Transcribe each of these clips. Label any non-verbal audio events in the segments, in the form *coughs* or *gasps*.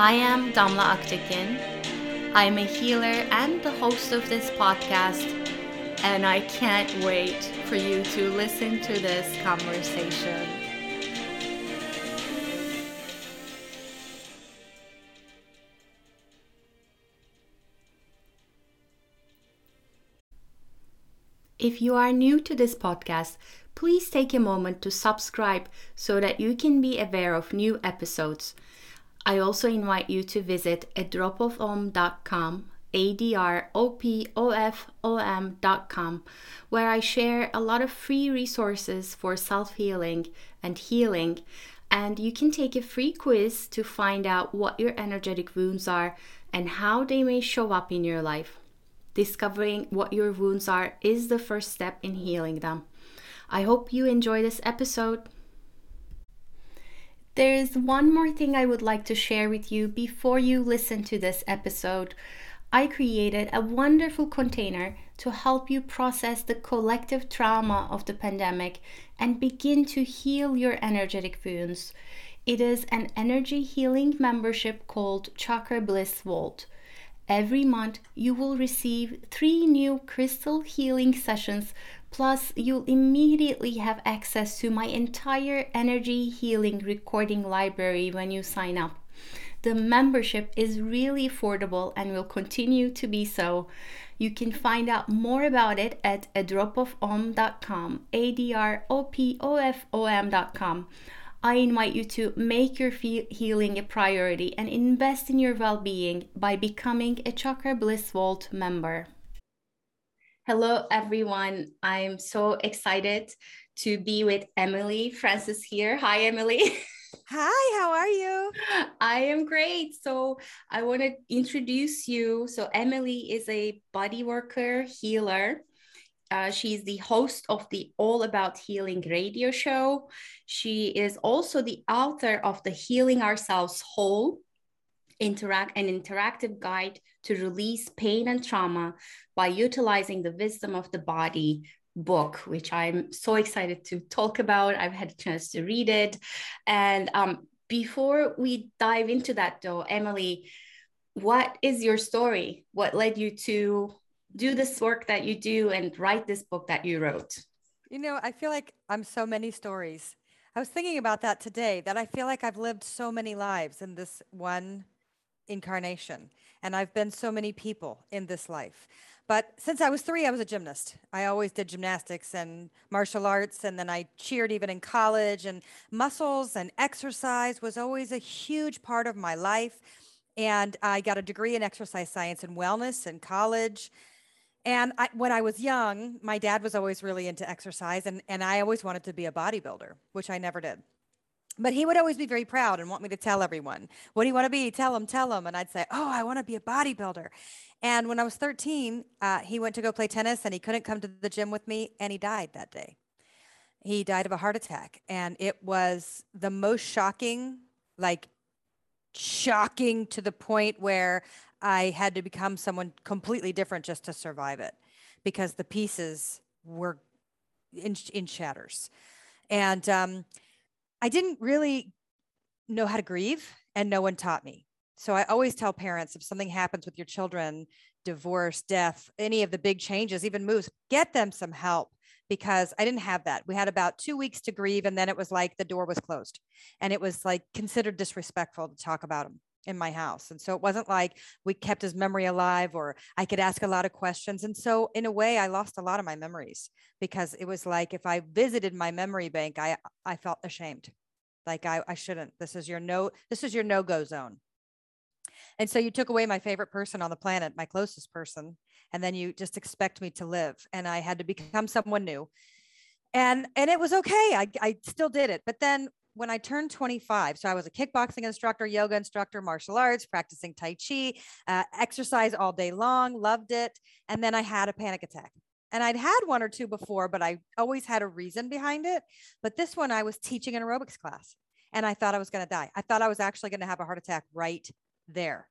I am Damla Aktekin. I am a healer and the host of this podcast, and I can't wait for you to listen to this conversation. If you are new to this podcast, please take a moment to subscribe so that you can be aware of new episodes. I also invite you to visit adropofom.com, A-D-R-O-P-O-F-O-M.com, where I share a lot of free resources for self-healing and healing. And you can take a free quiz to find out what your energetic wounds are and how they may show up in your life. Discovering what your wounds are is the first step in healing them. I hope you enjoy this episode. There is one more thing I would like to share with you before you listen to this episode. I created a wonderful container to help you process the collective trauma of the pandemic and begin to heal your energetic wounds. It is an energy healing membership called Chakra Bliss Vault. Every month, you will receive three new crystal healing sessions, plus, you'll immediately have access to my entire energy healing recording library when you sign up. The membership is really affordable and will continue to be so. You can find out more about it at adropofom.com, A D R O P O F O M.com. I invite you to make your healing a priority and invest in your well being by becoming a Chakra Bliss Vault member. Hello, everyone. I'm so excited to be with Emily Francis here. Hi, Emily. Hi, how are you? *laughs* I am great. So, I want to introduce you. So, Emily is a body worker healer uh, she's the host of the All About Healing radio show. She is also the author of the Healing Ourselves Whole interact an interactive guide to release pain and trauma by utilizing the wisdom of the body book which i'm so excited to talk about i've had a chance to read it and um, before we dive into that though emily what is your story what led you to do this work that you do and write this book that you wrote? You know, I feel like I'm so many stories. I was thinking about that today, that I feel like I've lived so many lives in this one incarnation. And I've been so many people in this life. But since I was three, I was a gymnast. I always did gymnastics and martial arts, and then I cheered even in college. And muscles and exercise was always a huge part of my life. And I got a degree in exercise science and wellness in college. And I, when I was young, my dad was always really into exercise, and, and I always wanted to be a bodybuilder, which I never did. But he would always be very proud and want me to tell everyone, What do you want to be? Tell him, tell him. And I'd say, Oh, I want to be a bodybuilder. And when I was 13, uh, he went to go play tennis and he couldn't come to the gym with me, and he died that day. He died of a heart attack. And it was the most shocking, like, shocking to the point where I had to become someone completely different just to survive it because the pieces were in, in shatters. And um, I didn't really know how to grieve, and no one taught me. So I always tell parents if something happens with your children, divorce, death, any of the big changes, even moves, get them some help because I didn't have that. We had about two weeks to grieve, and then it was like the door was closed, and it was like considered disrespectful to talk about them in my house. And so it wasn't like we kept his memory alive or I could ask a lot of questions. And so in a way I lost a lot of my memories because it was like if I visited my memory bank, I I felt ashamed. Like I, I shouldn't. This is your no, this is your no-go zone. And so you took away my favorite person on the planet, my closest person, and then you just expect me to live. And I had to become someone new. And and it was okay. I, I still did it. But then when I turned 25, so I was a kickboxing instructor, yoga instructor, martial arts, practicing Tai Chi, uh, exercise all day long, loved it. And then I had a panic attack. And I'd had one or two before, but I always had a reason behind it. But this one, I was teaching an aerobics class and I thought I was going to die. I thought I was actually going to have a heart attack right there.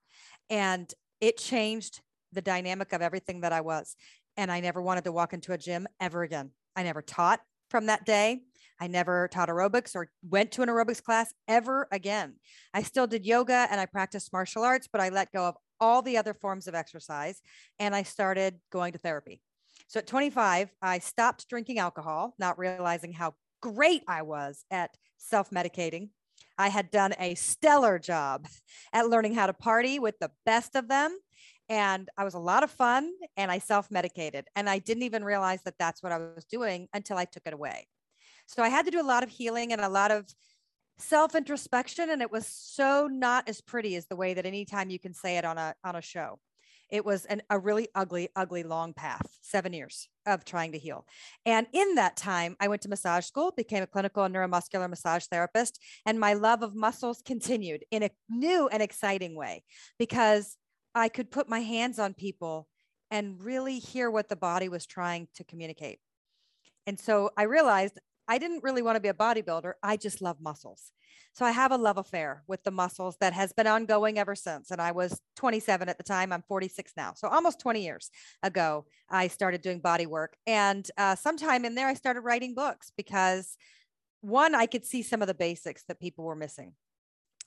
And it changed the dynamic of everything that I was. And I never wanted to walk into a gym ever again. I never taught from that day. I never taught aerobics or went to an aerobics class ever again. I still did yoga and I practiced martial arts, but I let go of all the other forms of exercise and I started going to therapy. So at 25, I stopped drinking alcohol, not realizing how great I was at self medicating. I had done a stellar job *laughs* at learning how to party with the best of them. And I was a lot of fun and I self medicated. And I didn't even realize that that's what I was doing until I took it away. So I had to do a lot of healing and a lot of self introspection. And it was so not as pretty as the way that anytime you can say it on a, on a show it was an, a really ugly, ugly long path, seven years of trying to heal. And in that time, I went to massage school, became a clinical and neuromuscular massage therapist, and my love of muscles continued in a new and exciting way because I could put my hands on people and really hear what the body was trying to communicate. And so I realized I didn't really want to be a bodybuilder. I just love muscles. So I have a love affair with the muscles that has been ongoing ever since. And I was 27 at the time. I'm 46 now. So almost 20 years ago, I started doing body work. And uh, sometime in there, I started writing books because one, I could see some of the basics that people were missing.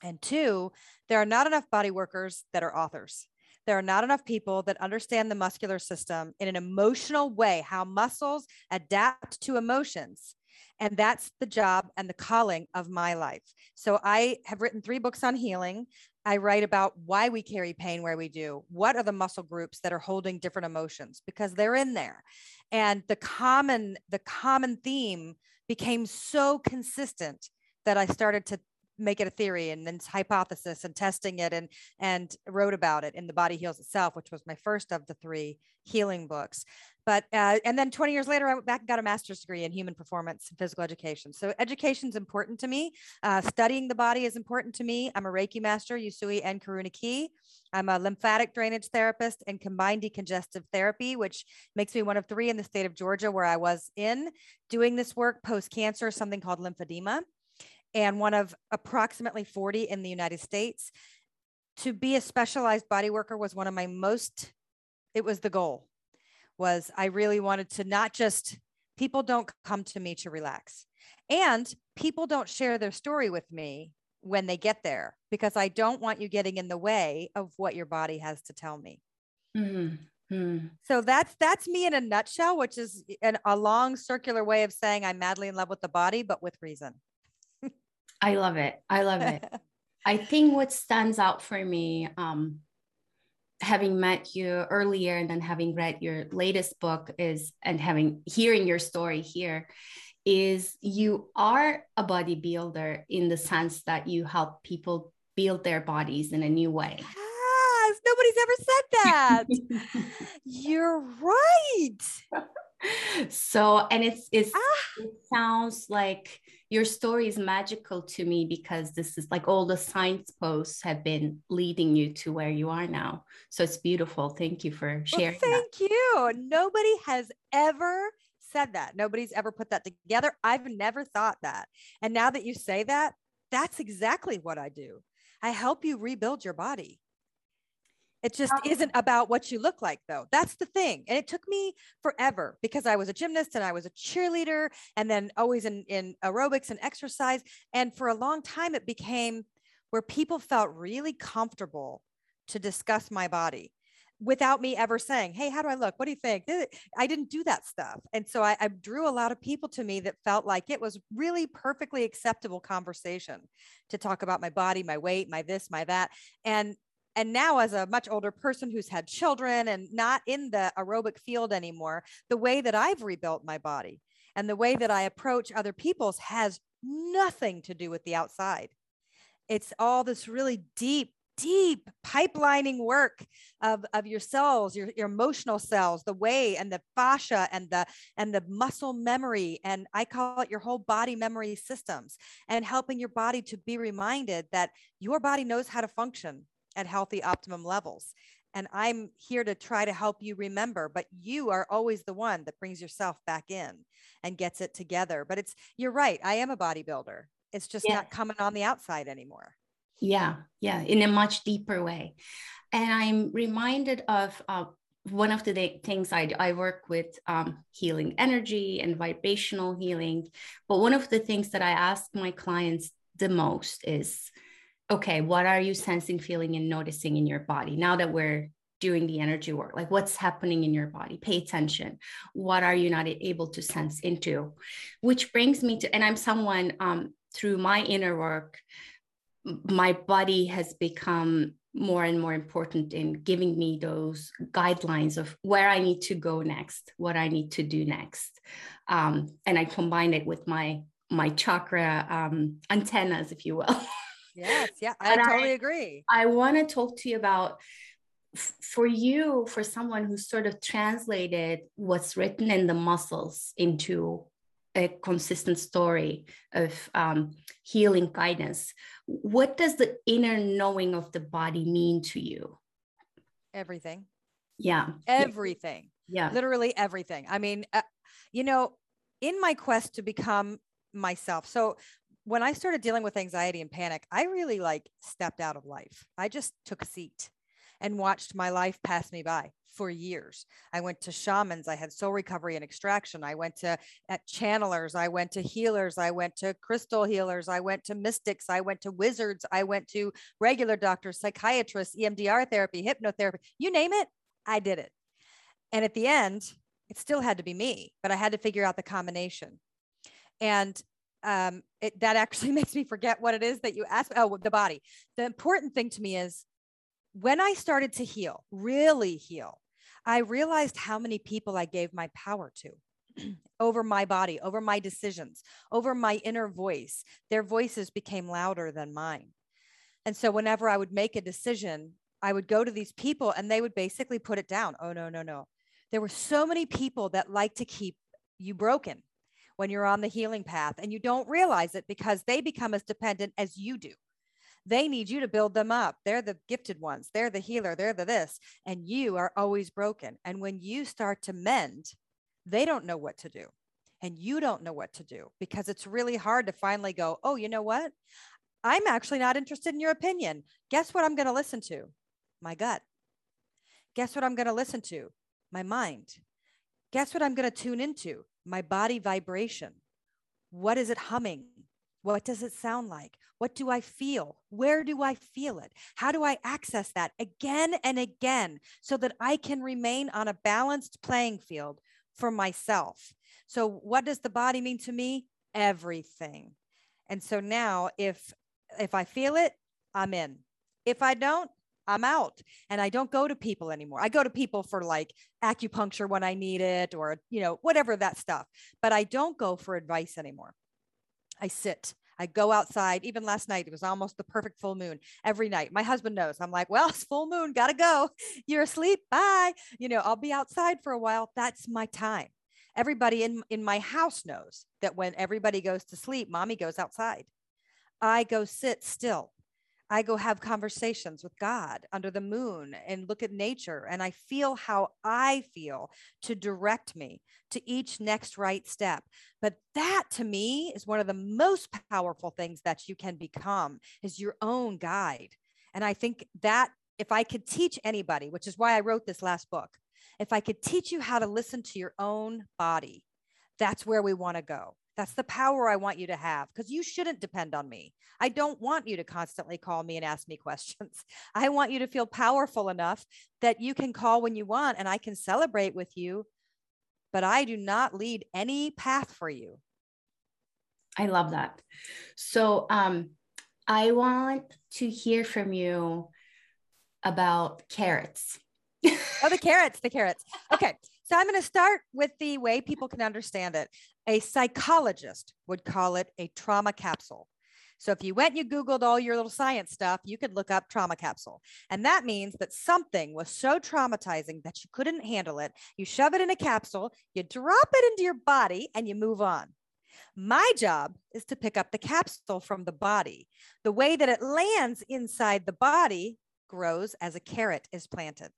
And two, there are not enough body workers that are authors. There are not enough people that understand the muscular system in an emotional way, how muscles adapt to emotions and that's the job and the calling of my life. So I have written three books on healing. I write about why we carry pain where we do. What are the muscle groups that are holding different emotions because they're in there. And the common the common theme became so consistent that I started to make it a theory and then hypothesis and testing it and and wrote about it in the body heals itself which was my first of the three healing books. But uh, and then 20 years later i went back and got a master's degree in human performance and physical education. So education is important to me. Uh, studying the body is important to me. I'm a reiki master usui and karuna ki i'm a lymphatic drainage therapist and combined decongestive therapy which makes me one of three in the state of georgia where i was in doing this work post cancer something called lymphedema and one of approximately 40 in the united states to be a specialized body worker was one of my most it was the goal was I really wanted to not just people don't come to me to relax and people don't share their story with me when they get there because I don't want you getting in the way of what your body has to tell me. Mm-hmm. So that's that's me in a nutshell, which is an, a long circular way of saying I'm madly in love with the body, but with reason. I love it. I love it. *laughs* I think what stands out for me um, having met you earlier and then having read your latest book is and having hearing your story here is you are a bodybuilder in the sense that you help people build their bodies in a new way. Yes, nobody's ever said that. *laughs* You're right. So, and it's, it's ah. it sounds like your story is magical to me because this is like all the science posts have been leading you to where you are now. So it's beautiful. Thank you for sharing. Well, thank that. you. Nobody has ever said that. Nobody's ever put that together. I've never thought that. And now that you say that, that's exactly what I do. I help you rebuild your body. It just isn't about what you look like, though. That's the thing. And it took me forever because I was a gymnast and I was a cheerleader and then always in, in aerobics and exercise. And for a long time, it became where people felt really comfortable to discuss my body without me ever saying, Hey, how do I look? What do you think? Eh, I didn't do that stuff. And so I, I, drew a lot of people to me that felt like it was really perfectly acceptable conversation to talk about my body, my weight, my this, my that. And and now as a much older person who's had children and not in the aerobic field anymore the way that i've rebuilt my body and the way that i approach other people's has nothing to do with the outside it's all this really deep deep pipelining work of, of your cells, your, your emotional cells, the way and the fascia and the and the muscle memory. And I call it your whole body memory systems and helping your body to be reminded that your body knows how to function at healthy optimum levels. And I'm here to try to help you remember, but you are always the one that brings yourself back in and gets it together. But it's, you're right. I am a bodybuilder. It's just yeah. not coming on the outside anymore. Yeah, yeah, in a much deeper way. And I'm reminded of uh, one of the things I do. I work with um, healing energy and vibrational healing. But one of the things that I ask my clients the most is okay, what are you sensing, feeling, and noticing in your body now that we're doing the energy work? Like what's happening in your body? Pay attention. What are you not able to sense into? Which brings me to, and I'm someone um, through my inner work my body has become more and more important in giving me those guidelines of where I need to go next, what I need to do next. Um, and I combine it with my my chakra um, antennas, if you will. *laughs* Yes, yeah, I totally I, agree. I want to talk to you about for you, for someone who sort of translated what's written in the muscles into a consistent story of um, healing guidance. What does the inner knowing of the body mean to you? Everything. Yeah. Everything. Yeah. Literally everything. I mean, uh, you know, in my quest to become myself. So when I started dealing with anxiety and panic, I really like stepped out of life. I just took a seat and watched my life pass me by for years. I went to shamans, I had soul recovery and extraction. I went to at channelers, I went to healers, I went to crystal healers, I went to mystics, I went to wizards, I went to regular doctors, psychiatrists, EMDR therapy, hypnotherapy, you name it, I did it. And at the end, it still had to be me, but I had to figure out the combination. And um, it, that actually *laughs* makes me forget what it is that you asked. Oh, the body. The important thing to me is when I started to heal, really heal, I realized how many people I gave my power to *clears throat* over my body, over my decisions, over my inner voice. Their voices became louder than mine. And so whenever I would make a decision, I would go to these people and they would basically put it down. Oh, no, no, no. There were so many people that like to keep you broken when you're on the healing path and you don't realize it because they become as dependent as you do. They need you to build them up. They're the gifted ones. They're the healer. They're the this. And you are always broken. And when you start to mend, they don't know what to do. And you don't know what to do because it's really hard to finally go, oh, you know what? I'm actually not interested in your opinion. Guess what I'm going to listen to? My gut. Guess what I'm going to listen to? My mind. Guess what I'm going to tune into? My body vibration. What is it humming? What does it sound like? What do I feel? Where do I feel it? How do I access that again and again so that I can remain on a balanced playing field for myself? So, what does the body mean to me? Everything. And so now, if if I feel it, I'm in. If I don't, I'm out and I don't go to people anymore. I go to people for like acupuncture when I need it or, you know, whatever that stuff, but I don't go for advice anymore. I sit. I go outside. Even last night, it was almost the perfect full moon every night. My husband knows. I'm like, well, *laughs* it's full moon, gotta go. You're asleep. Bye. You know, I'll be outside for a while. That's my time. Everybody in, in my house knows that when everybody goes to sleep, mommy goes outside. I go sit still I go have conversations with God under the moon and look at nature, and I feel how I feel to direct me to each next right step. But that to me is one of the most powerful things that you can become is your own guide. And I think that if I could teach anybody, which is why I wrote this last book, if I could teach you how to listen to your own body, that's where we want to go. That's the power I want you to have because you shouldn't depend on me. I don't want you to constantly call me and ask me *laughs* questions. I want you to feel powerful enough that you can call when you want and I can celebrate with you, but I do not lead any path for you. I love that. So, um, I want to hear from you about carrots. oh, the *laughs* carrots, the carrots. Okay. So I'm going to start with the way people can understand it. A psychologist would call it a trauma capsule. So if you went and you Googled all your little science stuff, you could look up trauma capsule. And that means that something was so traumatizing that you couldn't handle it. You shove it in a capsule, you drop it into your body, and you move on. My job is to pick up the capsule from the body. The way that it lands inside the body grows as a carrot is planted.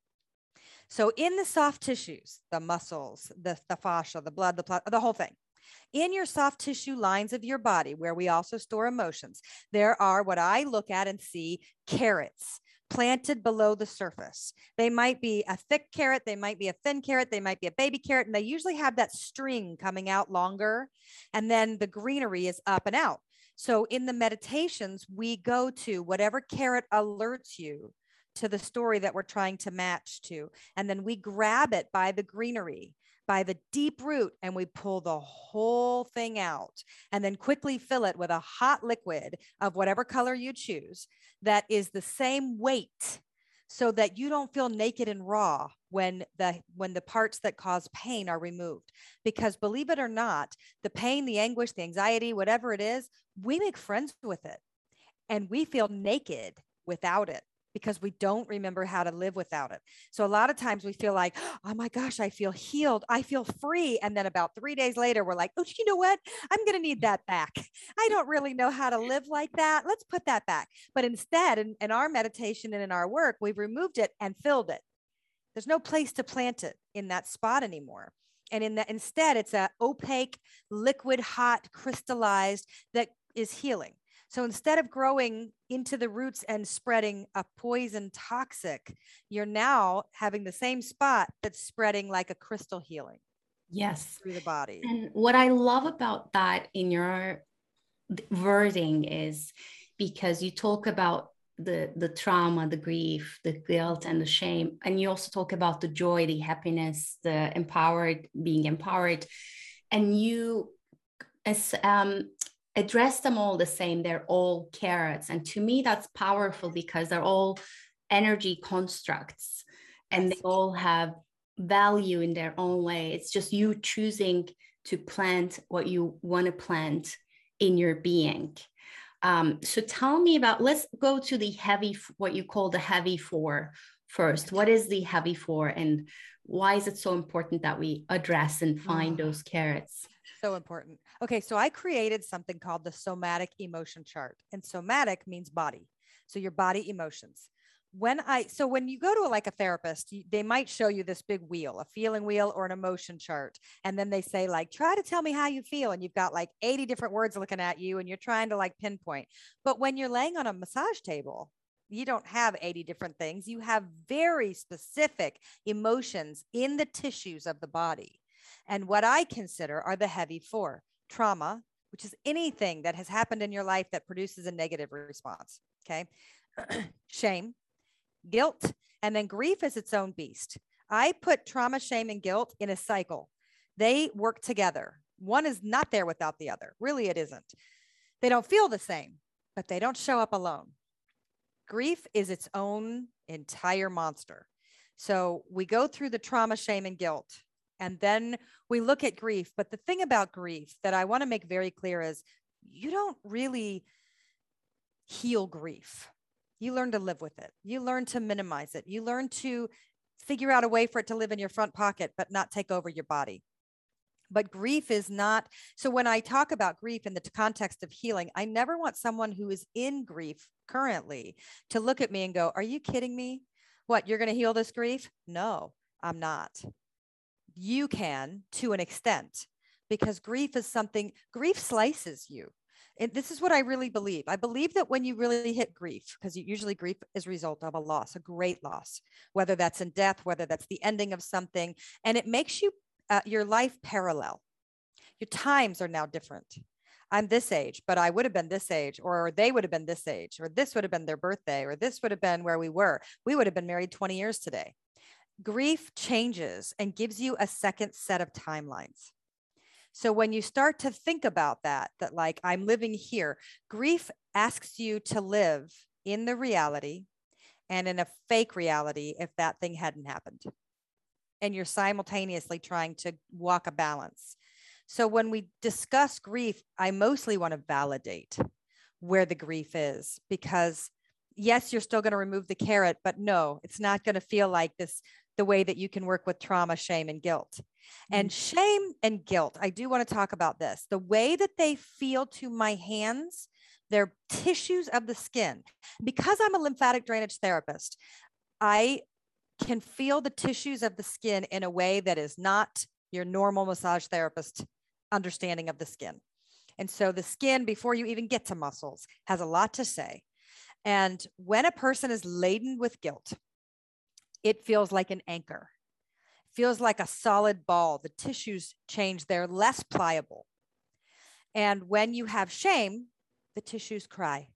So in the soft tissues, the muscles, the, the fascia, the blood, the, the whole thing, in your soft tissue lines of your body, where we also store emotions, there are what I look at and see carrots planted below the surface. They might be a thick carrot, they might be a thin carrot, they might be a baby carrot, and they usually have that string coming out longer. And then the greenery is up and out. So in the meditations, we go to whatever carrot alerts you to the story that we're trying to match to. And then we grab it by the greenery, by the deep root, and we pull the whole thing out and then quickly fill it with a hot liquid of whatever color you choose that is the same weight so that you don't feel naked and raw when the when the parts that cause pain are removed because believe it or not the pain the anguish the anxiety whatever it is we make friends with it and we feel naked without it because we don't remember how to live without it. So a lot of times we feel like, *gasps* oh my gosh, I feel healed. I feel free. And then about three days later, we're like, oh, you know what? I'm going to need that back. I don't really know how to live like that. Let's put that back. But instead, in, in our meditation and in our work, we've removed it and filled it. There's no place to plant it in that spot anymore. And in that instead, it's a opaque, liquid, hot, crystallized that is healing. So instead of growing into the roots and spreading a poison toxic, you're now having the same spot that's spreading like a crystal healing. Yes. Through the body. And what I love about that in your wording is because you talk about the the trauma the grief the guilt and the shame and you also talk about the joy the happiness the empowered being empowered and you as um address them all the same. They're all carrots. And to me, that's powerful because they're all energy constructs and they all have value in their own way. It's just you choosing to plant what you want to plant in your being. Um, so tell me about, let's go to the heavy, what you call the heavy four first. What is the heavy four and why is it so important that we address and find those carrots? So important. Okay, so I created something called the somatic emotion chart, and somatic means body. So your body emotions. When I so when you go to a, like a therapist, they might show you this big wheel, a feeling wheel or an emotion chart, and then they say like, try to tell me how you feel, and you've got like 80 different words looking at you, and you're trying to like pinpoint. But when you're laying on a massage table, you don't have 80 different things. You have very specific emotions in the tissues of the body. And what I consider are the heavy four trauma, which is anything that has happened in your life that produces a negative response. Okay. *clears throat* shame, guilt, and then grief is its own beast. I put trauma, shame, and guilt in a cycle. They work together. One is not there without the other. Really, it isn't. They don't feel the same, but they don't show up alone. Grief is its own entire monster. So we go through the trauma, shame, and guilt and then we look at grief. But the thing about grief that I want to make very clear is you don't really heal grief. You learn to live with it. You learn to minimize it. You learn to figure out a way for it to live in your front pocket, but not take over your body. But grief is not. So when I talk about grief in the context of healing, I never want someone who is in grief currently to look at me and go, Are you kidding me? What, you're going to heal this grief? No, I'm not you can to an extent because grief is something grief slices you. And this is what i really believe. I believe that when you really hit grief because usually grief is a result of a loss a great loss whether that's in death whether that's the ending of something and it makes you uh, your life parallel. Your times are now different. I'm this age but i would have been this age or they would have been this age or this would have been their birthday or this would have been where we were. We would have been married 20 years today grief changes and gives you a second set of timelines. So when you start to think about that, that like I'm living here, grief asks you to live in the reality and in a fake reality if that thing hadn't happened. And you're simultaneously trying to walk a balance. So when we discuss grief, I mostly want to validate where the grief is because yes, you're still going to remove the carrot, but no, it's not going to feel like this the way that you can work with trauma, shame, and guilt. And mm-hmm. shame and guilt, I do want to talk about this. The way that they feel to my hands, they're tissues of the skin. Because I'm a lymphatic drainage therapist, I can feel the tissues of the skin in a way that is not your normal massage therapist understanding of the skin. And so the skin, before you even get to muscles, has a lot to say. And when a person is laden with guilt, it feels like an anchor, feels like a solid ball. The tissues change, they're less pliable. And when you have shame, the tissues cry.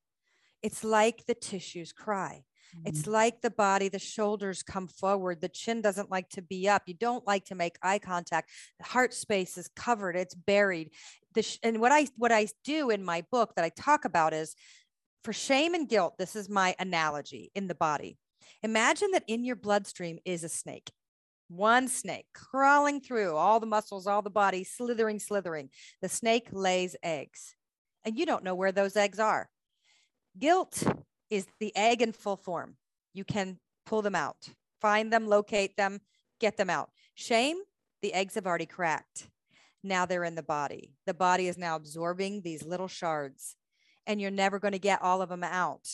It's like the tissues cry. It's mm-hmm. like the body, the shoulders come forward, the chin doesn't like to be up. You don't like to make eye contact. The heart space is covered, it's buried. Sh- and what I what I do in my book that I talk about is for shame and guilt, this is my analogy in the body. Imagine that in your bloodstream is a snake, one snake crawling through all the muscles, all the body, slithering, slithering. The snake lays eggs, and you don't know where those eggs are. Guilt is the egg in full form. You can pull them out, find them, locate them, get them out. Shame, the eggs have already cracked. Now they're in the body. The body is now absorbing these little shards, and you're never going to get all of them out,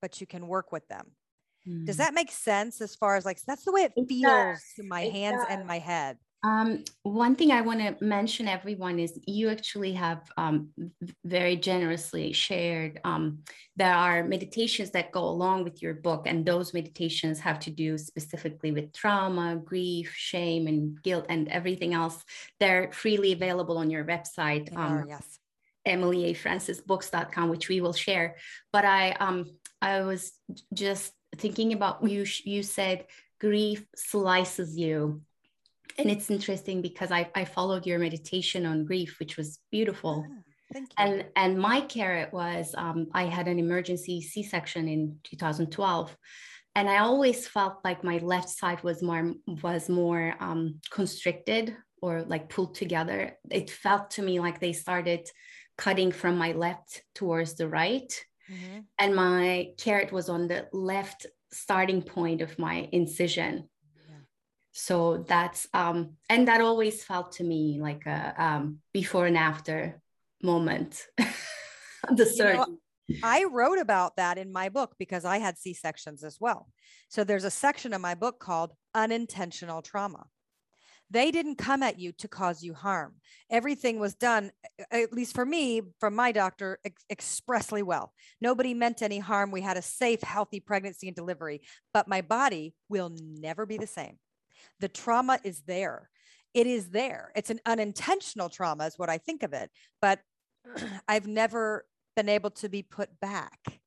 but you can work with them. Mm. Does that make sense as far as like that's the way it, it feels does. to my it hands does. and my head? Um, one thing I want to mention, everyone, is you actually have um, very generously shared. Um, there are meditations that go along with your book, and those meditations have to do specifically with trauma, grief, shame, and guilt, and everything else. They're freely available on your website. Um, yes. EmilyAFrancisBooks.com, which we will share. But I, um, I was just thinking about you you said grief slices you. And it's interesting because I, I followed your meditation on grief which was beautiful. Ah, thank you. and and my carrot was um, i had an emergency c-section in 2012 and i always felt like my left side was more was more um, constricted or like pulled together. It felt to me like they started cutting from my left towards the right Mm-hmm. And my carrot was on the left starting point of my incision. Yeah. So that's, um, and that always felt to me like a um, before and after moment. *laughs* the surgery. You know, I wrote about that in my book because I had C sections as well. So there's a section in my book called Unintentional Trauma. They didn't come at you to cause you harm. Everything was done, at least for me, from my doctor, ex- expressly well. Nobody meant any harm. We had a safe, healthy pregnancy and delivery, but my body will never be the same. The trauma is there. It is there. It's an unintentional trauma, is what I think of it. But *clears throat* I've never been able to be put back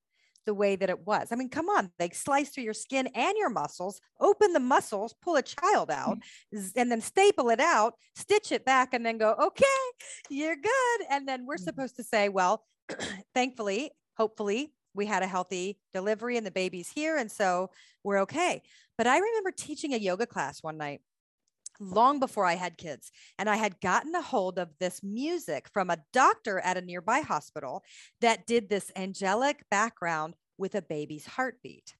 the way that it was. I mean, come on, they slice through your skin and your muscles, open the muscles, pull a child out, and then staple it out, stitch it back, and then go, okay, you're good. And then we're mm. supposed to say, well, *clears throat* thankfully, hopefully, we had a healthy delivery and the baby's here. And so we're okay. But I remember teaching a yoga class one night long before I had kids. And I had gotten a hold of this music from a doctor at a nearby hospital that did this angelic background with a baby's heartbeat.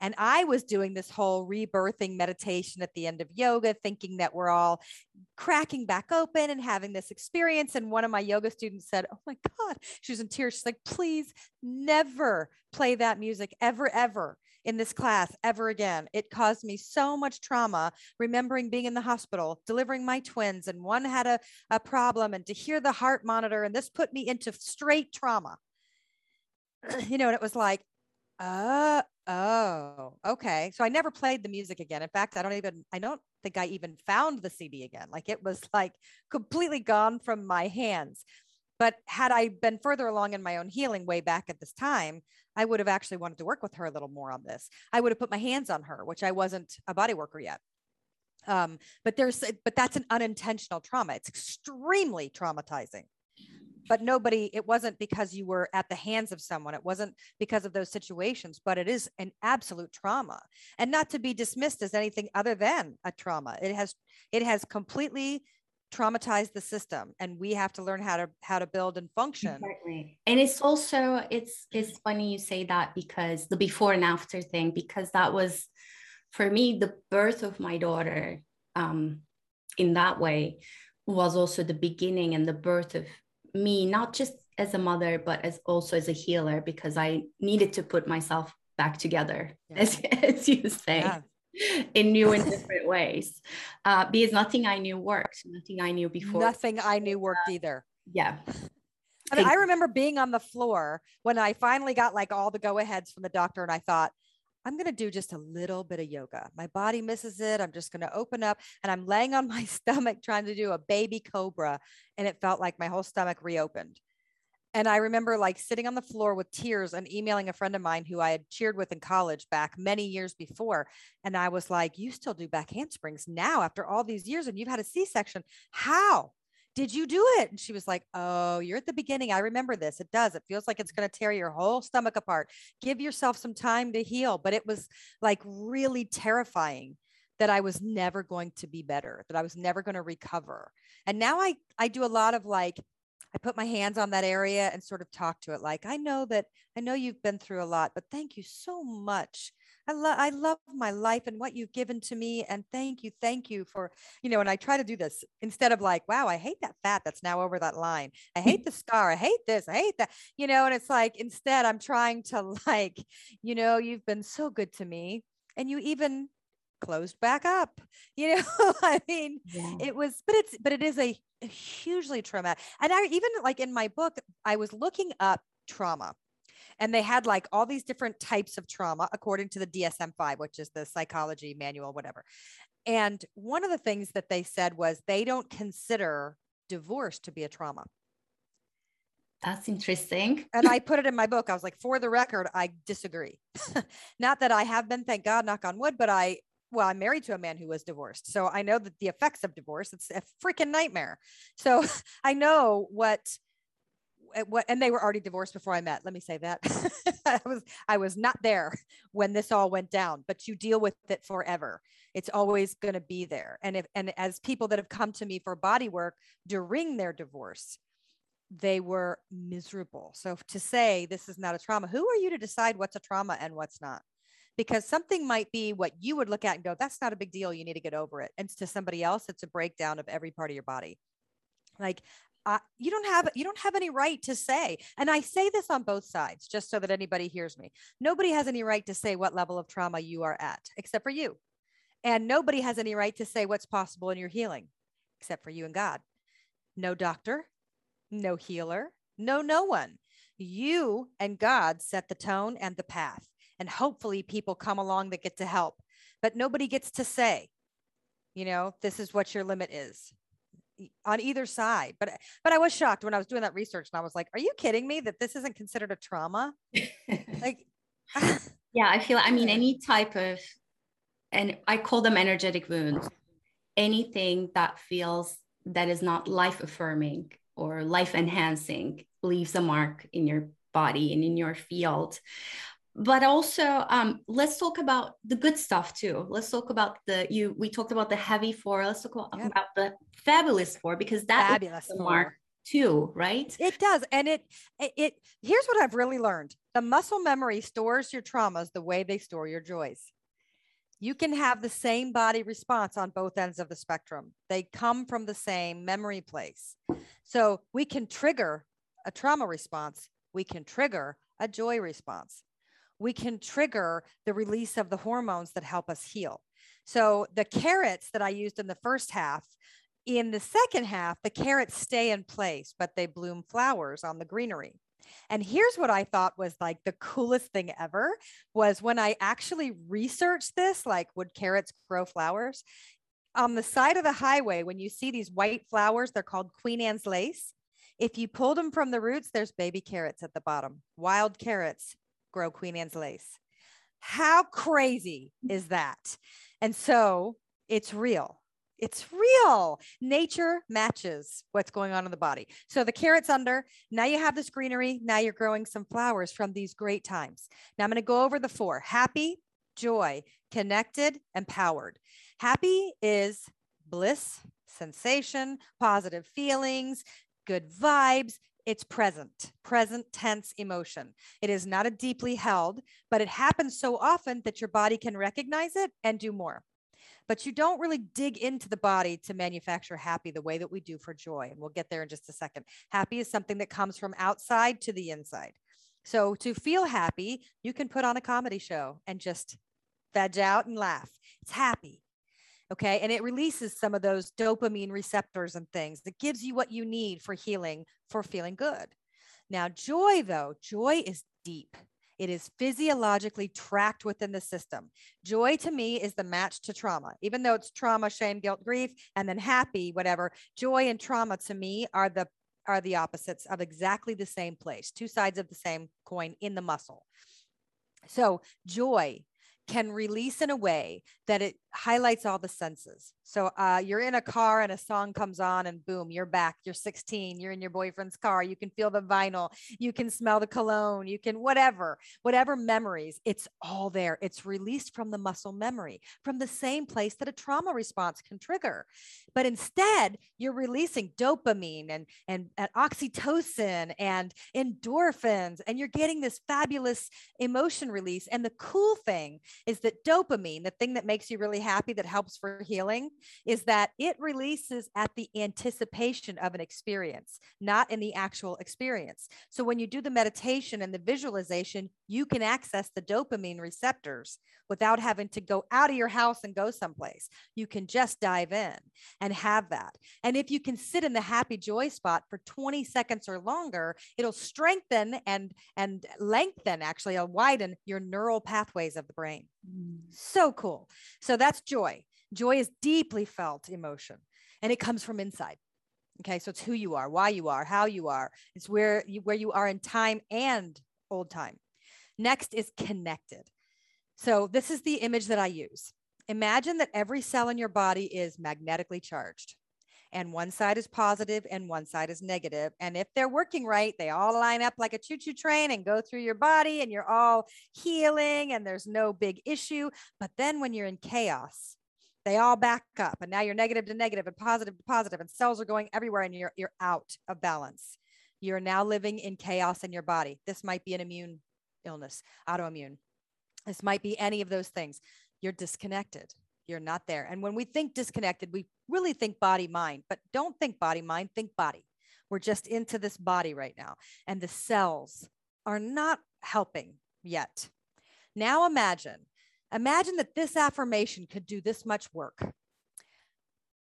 And I was doing this whole rebirthing meditation at the end of yoga, thinking that we're all cracking back open and having this experience. And one of my yoga students said, Oh my God, she was in tears. She's like, Please never play that music ever, ever in this class ever again. It caused me so much trauma, remembering being in the hospital, delivering my twins, and one had a, a problem, and to hear the heart monitor. And this put me into straight trauma. *clears throat* you know, and it was like, uh, oh, okay. So I never played the music again. In fact, I don't even, I don't think I even found the CD again. Like it was like completely gone from my hands. But had I been further along in my own healing way back at this time, I would have actually wanted to work with her a little more on this. I would have put my hands on her, which I wasn't a body worker yet. Um, but there's, but that's an unintentional trauma. It's extremely traumatizing. But nobody, it wasn't because you were at the hands of someone. It wasn't because of those situations, but it is an absolute trauma and not to be dismissed as anything other than a trauma. It has, it has completely traumatized the system and we have to learn how to how to build and function exactly. and it's also it's it's funny you say that because the before and after thing because that was for me the birth of my daughter um in that way was also the beginning and the birth of me not just as a mother but as also as a healer because i needed to put myself back together yeah. as, *laughs* as you say yeah. In new and different ways uh, because nothing i knew worked nothing i knew before nothing i knew worked uh, either yeah I, mean, I remember being on the floor when I finally got like all the go aheads from the doctor, and I thought, I'm going to do just a little bit of yoga. My body misses it. I'm just going to open up and I'm laying on my *laughs* stomach trying to do a baby cobra. And it felt like my whole stomach reopened. And I remember like sitting on the floor with tears and emailing a friend of mine who I had cheered with in college back many years before. And I was like, You still do back handsprings now after all these years and you've had a C section. How? Did you do it? And she was like, Oh, you're at the beginning. I remember this. It does. It feels like it's going to tear your whole stomach apart. Give yourself some time to heal. But it was like really terrifying that I was never going to be better, that I was never going to recover. And now I I do a lot of like I put my hands on that area and sort of talk to it like, I know that I know you've been through a lot, but thank you so much. I love I love my life and what you've given to me and thank you thank you for you know and I try to do this instead of like wow I hate that fat that's now over that line. I hate the scar. I hate this. I hate that you know and it's like instead I'm trying to *laughs* like you know you've been so good to me and you even closed back up *laughs* you know *laughs* i mean yeah. it was but it's but it is a, a hugely traumatic and i even like in my book i was looking up trauma and they had like all these different types of trauma according to the dsm-5 which is the psychology manual whatever and one of the things that they said was they don't consider divorce to be a trauma that's interesting. and I put it in *laughs* my book. I was like, for the record, I disagree. Not that I have been, thank God, knock on wood, but I well, I'm married to a man who was divorced. So I know that the effects of divorce, it's a freaking nightmare. So *laughs* I know what eh, what and they were already divorced before I met. Let me say that. *laughs* I was I was not there *laughs* when this all went down, but you deal with it forever. It's always going to be there. And if and as people that have come to me for body work during their divorce, they were miserable. So to say this is not a trauma, who are you to decide what's a trauma and what's not? Because something might be what you would look at and go, that's not a big deal. You need to get over it. And to somebody else, it's a breakdown of every part of your body. Like, uh, you don't have you don't have any right to say and i say this on both sides just so that anybody hears me nobody has any right to say what level of trauma you are at except for you and nobody has any right to say what's possible in your healing except for you and god no doctor no healer no no one you and god set the tone and the path and hopefully people come along that get to help but nobody gets to say you know this is what your limit is on either side. But but i was shocked when i was doing that research and i was like are you kidding me that this isn't considered a trauma? *laughs* Like *laughs* yeah i feel i mean any type of and i call them energetic wounds anything that feels that is not life affirming or life enhancing leaves a mark in your body and in your field but also um, let's talk about the good stuff too. Let's talk about the you we talked about the heavy four. Let's talk about, about the fabulous four because that fabulous the mark too right? It does and it it here's what i've really learned. The muscle memory stores your traumas the way they store your joys. You can have the same body response on both ends of the spectrum. They come from the same memory place. So we can trigger a trauma response. We can trigger a joy response we can trigger the release of the hormones that help us heal. So the carrots that I used in the first half, in the second half, the carrots stay in place, but they bloom flowers on the greenery. And here's what I thought was like the coolest thing ever was when I actually researched this, like would carrots grow flowers? On the side of the highway, when you see these white flowers, they're called Queen Anne's lace. If you pulled them from the roots, there's baby carrots at the bottom, wild carrots grow Queen Anne's lace. How crazy is that? And so it's real. It's real. Nature matches what's going on in the body. So the carrot's under. Now you have this greenery. Now you're growing some flowers from these great times. Now I'm going to go over the four happy, joy, connected, empowered. Happy is bliss, sensation, positive feelings, good vibes. It's present, present tense emotion. It is not a deeply held, but it happens so often that your body can recognize it and do more. But you don't really dig into the body to manufacture happy the way that we do for joy. And we'll get there in just a second. Happy is something that comes from outside to the inside. So to feel happy, you can put on a comedy show and just veg out and laugh. It's happy. Okay. And it releases some of those dopamine receptors and things that gives you what you need for healing, for feeling good. Now, joy, though, joy is deep. It is physiologically tracked within the system. Joy to me is the match to trauma, even though it's trauma, shame, guilt, grief, and then happy, whatever. Joy and trauma to me are the are the opposites of exactly the same place, two sides of the same coin in the muscle. So joy can release in a way that it highlights all the senses. So uh, you're in a car and a song comes on, and boom, you're back. You're 16. You're in your boyfriend's car. You can feel the vinyl. You can smell the cologne. You can whatever, whatever memories. It's all there. It's released from the muscle memory, from the same place that a trauma response can trigger. But instead, you're releasing dopamine and and, and oxytocin and endorphins, and you're getting this fabulous emotion release. And the cool thing is that dopamine, the thing that makes you really happy, that helps for healing is that it releases at the anticipation of an experience, not in the actual experience. So when you do the meditation and the visualization, you can access the dopamine receptors without having to go out of your house and go someplace. You can just dive in and have that. And if you can sit in the happy joy spot for 20 seconds or longer, it'll strengthen and and lengthen actually, it'll widen your neural pathways of the brain. So cool. So that's joy. Joy is deeply felt emotion and it comes from inside. Okay, so it's who you are, why you are, how you are. It's where you, where you are in time and old time. Next is connected. So this is the image that I use. Imagine that every cell in your body is magnetically charged and one side is positive and one side is negative. And if they're working right, they all line up like a choo choo train and go through your body and you're all healing and there's no big issue. But then when you're in chaos, they all back up and now you're negative to negative and positive to positive and cells are going everywhere and you're you're out of balance you're now living in chaos in your body this might be an immune illness autoimmune this might be any of those things you're disconnected you're not there and when we think disconnected we really think body mind but don't think body mind think body we're just into this body right now and the cells are not helping yet now imagine Imagine that this affirmation could do this much work.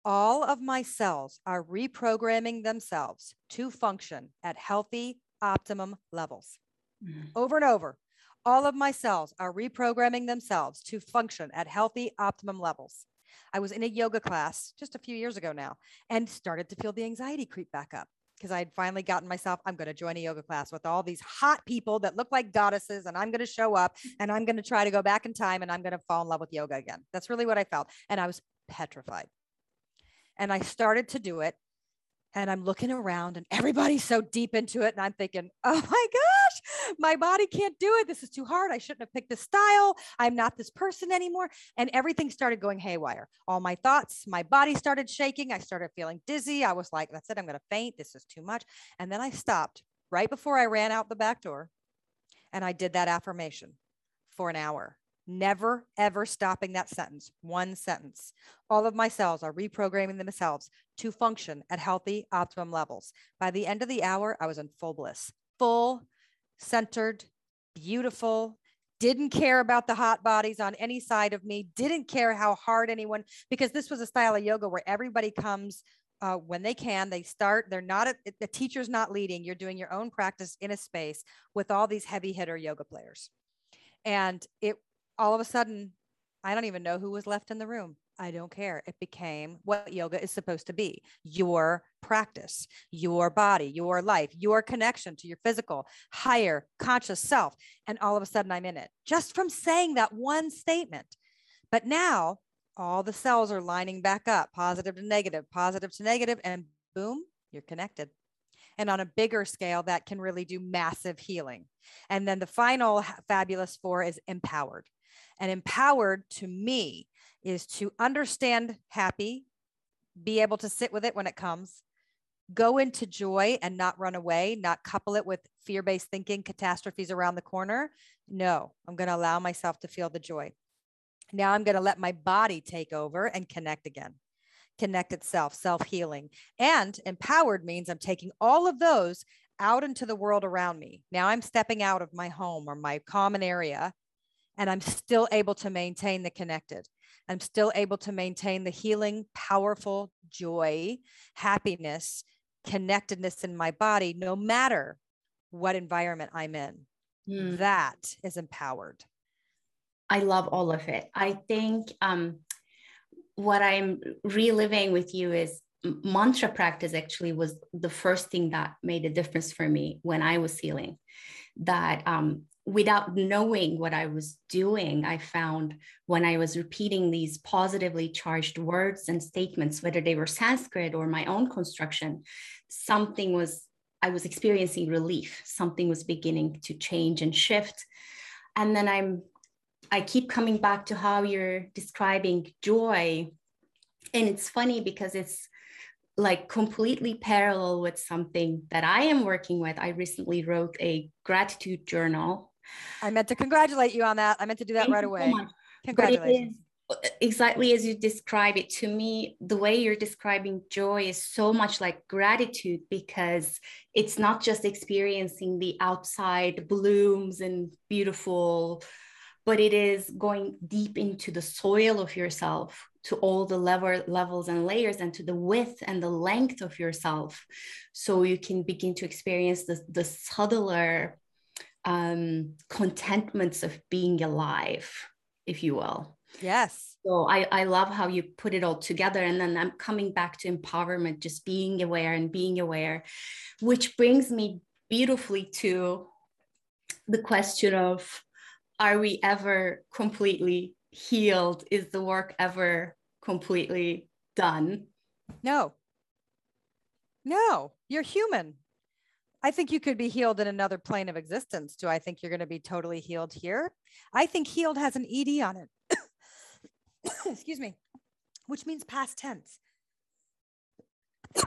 All of my cells are reprogramming themselves to function at healthy, optimum levels. Mm-hmm. Over and over, all of my cells are reprogramming themselves to function at healthy, optimum levels. I was in a yoga class just a few years ago now and started to feel the anxiety creep back up because I had finally gotten myself, I'm going to join a yoga class with all these hot people that look like goddesses, and I'm going to show up and I'm going to try to go back in time and I'm going to fall in love with yoga again. That's really what I felt. And I was petrified. And I started to do it and I'm looking around and everybody's so deep into it. And I'm thinking, oh *laughs* my gosh, my body can't do it. This is too hard. I shouldn't have picked this style. I'm not this person anymore. And everything started going haywire. All my thoughts, my body started shaking. I started feeling dizzy. I was like, that's it. I'm going to faint. This is too much. And then I stopped right before I ran out the back door and I did that affirmation for an hour never ever stopping that sentence one sentence. All of my cells are reprogramming themselves to function at healthy optimum levels. By the end of the hour i was in full bliss. Full centered beautiful. Didn't care about the hot bodies on any side of me. Didn't care how hard anyone because this was a style of yoga where everybody comes uh, when they can. They start they're not a, the teacher's not leading. You're doing your own practice in a space with all these heavy hitter yoga players. And it all of a sudden, I don't even know who was left in the room. I don't care. It became what yoga is supposed to be your practice, your body, your life, your connection to your physical, higher conscious self. And all of a sudden, I'm in it just from saying that one statement. But now all the cells are lining back up positive to negative, positive to negative, and boom, you're connected. And on a bigger scale, that can really do massive healing. And then the final fabulous four is empowered. And empowered to me is to understand happy, be able to sit with it when it comes, go into joy and not run away, not couple it with fear based thinking, catastrophes around the corner. No, I'm going to allow myself to feel the joy. Now I'm going to let my body take over and connect again, connect itself, self healing. And empowered means I'm taking all of those out into the world around me. Now I'm stepping out of my home or my common area, and I'm still able to maintain the connected. I'm still able to maintain the healing, powerful joy, happiness, connectedness in my body, no matter what environment I'm in. Mm. That is empowered. I love all of it. I think um, what I'm reliving with you is mantra practice actually was the first thing that made a difference for me when I was healing. That um, without knowing what I was doing, I found when I was repeating these positively charged words and statements, whether they were Sanskrit or my own construction, something was, I was experiencing relief. Something was beginning to change and shift. And then I'm, I keep coming back to how you're describing joy. And it's funny because it's like completely parallel with something that I am working with. I recently wrote a gratitude journal. I meant to congratulate you on that. I meant to do that Thank right away. So Congratulations. Uh, exactly as you describe it to me, the way you're describing joy is so much like gratitude because it's not just experiencing the outside blooms and beautiful, but it is going deep into the soil of yourself to all the level, levels and layers and to the width and the length of yourself so you can begin to experience the, the subtler um, contentments of being alive if you will yes so I, I love how you put it all together and then i'm coming back to empowerment just being aware and being aware which brings me beautifully to the question of are we ever completely healed? Is the work ever completely done? No. No, you're human. I think you could be healed in another plane of existence. Do I think you're going to be totally healed here? I think healed has an ED on it. *coughs* Excuse me, which means past tense. *coughs* I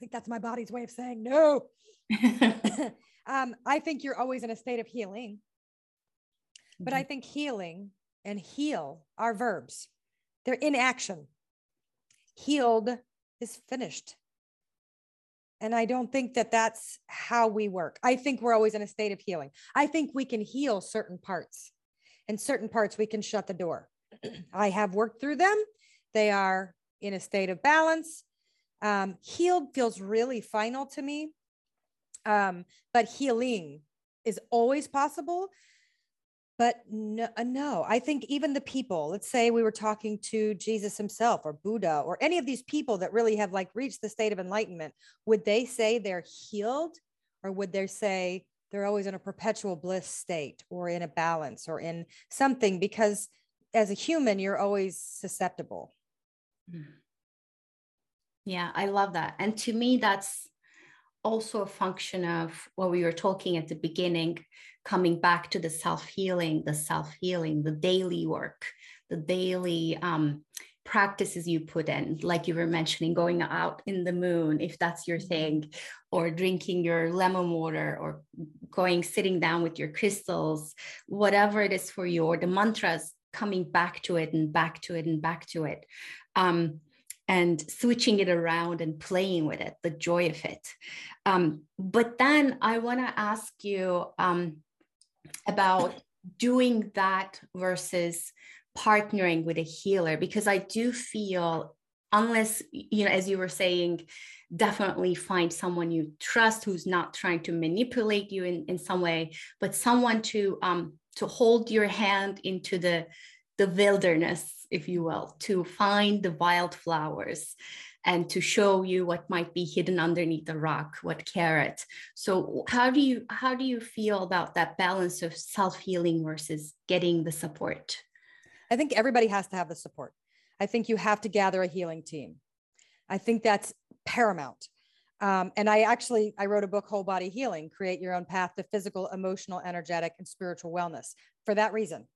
think that's my body's way of saying no. *laughs* *coughs* um, I think you're always in a state of healing. But I mm-hmm. think healing and heal are verbs, they're in action. Healed is finished. And I don't think that that's how we work. I think we're always in a state of healing. I think we can heal certain parts, and certain parts we can shut the door. *clears throat* I have worked through them. They are in a state of balance. Um, healed feels really final to me, um, but healing is always possible but no, uh, no, I think even the people, let's say we were talking to Jesus himself or Buddha or any of these people that really have like reached the state of enlightenment, would they say they're healed or would they say they're always in a perpetual bliss state or in a balance or in something? Because as a human, you're always susceptible. Mm. Yeah, I love that. And to me, that's also a function of what we were talking at the beginning coming back to the self healing, the self healing, the daily work, the daily um, practices you put in, like you were mentioning, going out in the moon, if that's your mm-hmm. thing, or drinking your lemon water, or going sitting down with your crystals, whatever it is for you, or the mantras, coming back to it and back to it and back to it. Um, and switching it around and playing with it, the joy of it. Um, but then I want to ask you um, about doing that versus partnering with a healer because I do feel unless you know as you were saying definitely find someone you trust who's not trying to manipulate you in, in some way but someone to um to hold your hand into the the wilderness if you will to find the wildflowers and to show you what might be hidden underneath the rock what carrot. So how do you how do you feel about that balance of self-healing versus getting the support? I think everybody has to have the support. I think you have to gather a healing team. I think that's paramount. Um, and i actually i wrote a book whole body healing create your own path to physical emotional energetic and spiritual wellness for that reason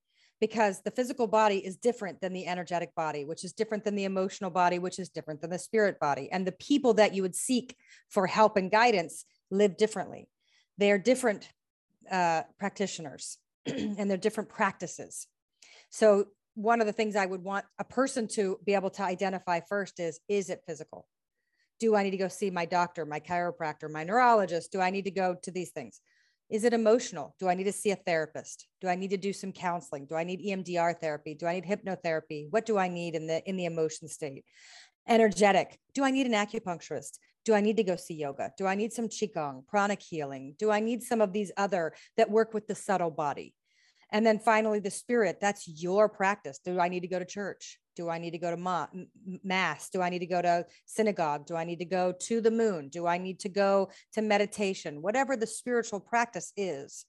because the physical body is different than the energetic body, which is different than the emotional body, which is different than the spirit body. And the people that you would seek for help and guidance live differently. They are different uh, practitioners *clears throat* and they're different practices. So, one of the things I would want a person to be able to identify first is is it physical? Do I need to go see my doctor, my chiropractor, my neurologist? Do I need to go to these things? Is it emotional? Do I need to see a therapist? Do I need to do some counseling? Do I need EMDR therapy? Do I need hypnotherapy? What do I need in the in the emotion state? Energetic. Do I need an acupuncturist? Do I need to go see yoga? Do I need some qigong, pranic healing? Do I need some of these other that work with the subtle body? And then finally, the spirit, that's your practice. Do I need to go to church? Do I need to go to ma- mass? Do I need to go to synagogue? Do I need to go to the moon? Do I need to go to meditation? Whatever the spiritual practice is,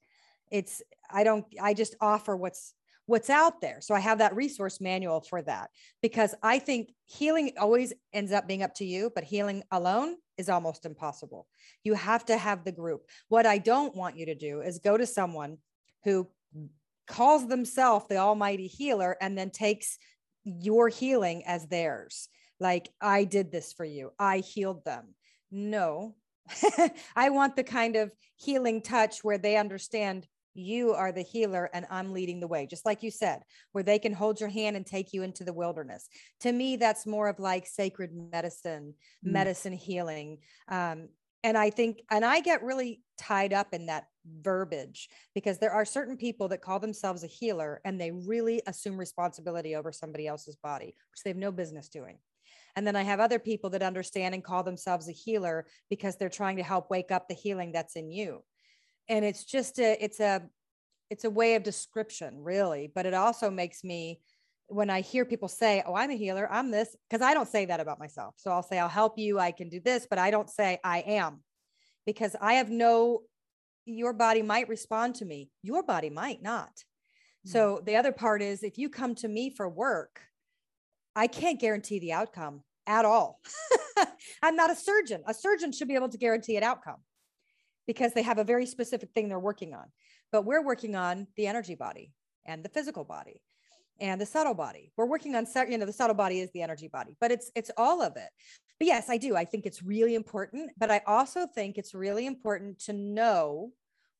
it's, I don't, I just offer what's, what's out there. So I have that resource manual for that because I think healing always ends up being up to you, but healing alone is almost impossible. You have to have the group. What I don't want you to do is go to someone who calls themselves the almighty healer and then takes your healing as theirs. Like i did this for you. I healed them. No. *laughs* I want the kind of healing touch where they understand you are the healer and i'm leading the way. Just like you said where they can hold your hand and take you into the wilderness. To me that's more of like sacred medicine mm. medicine healing. Um, and i think and i get really tied up in that verbiage because there are certain people that call themselves a healer and they really assume responsibility over somebody else's body, which they have no business doing. And then I have other people that understand and call themselves a healer because they're trying to help wake up the healing that's in you. And it's just a, it's a, it's a way of description, really. But it also makes me, when I hear people say, Oh, I'm a healer, I'm this, because I don't say that about myself. So I'll say, I'll help you, I can do this, but I don't say I am because I have no your body might respond to me, your body might not. Mm-hmm. So the other part is if you come to me for work, I can't guarantee the outcome at all. *laughs* I'm not a surgeon. A surgeon should be able to guarantee an outcome because they have a very specific thing they're working on. But we're working on the energy body and the physical body and the subtle body. We're working on, you know, the subtle body is the energy body, but it's it's all of it. But yes, I do. I think it's really important, but I also think it's really important to know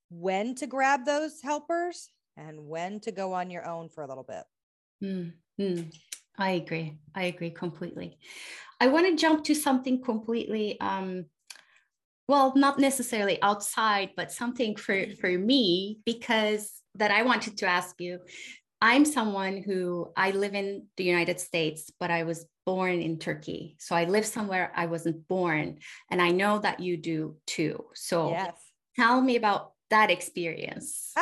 when to grab those helpers and when to go on your own for a little bit. Mm-hmm. I agree. I agree completely. I want to jump to something completely um well, not necessarily outside, but something for for me because that I wanted to ask you. I'm someone who I live in the United States, but I was born in Turkey. So I live somewhere I wasn't born. And I know that you do too. So yes. tell me about that experience. Ah,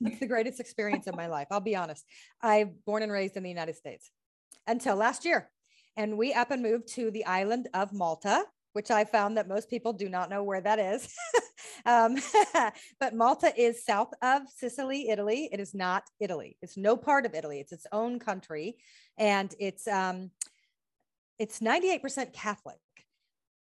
it's the greatest experience of my life. I'll be honest. I'm born and raised in the United States until last year. And we up and moved to the island of Malta, which I found that most people do not know where that is. *laughs* um, *laughs* but Malta is south of Sicily, Italy. It is not Italy. It's no part of Italy. It's its own country, and it's um, it's 98% Catholic.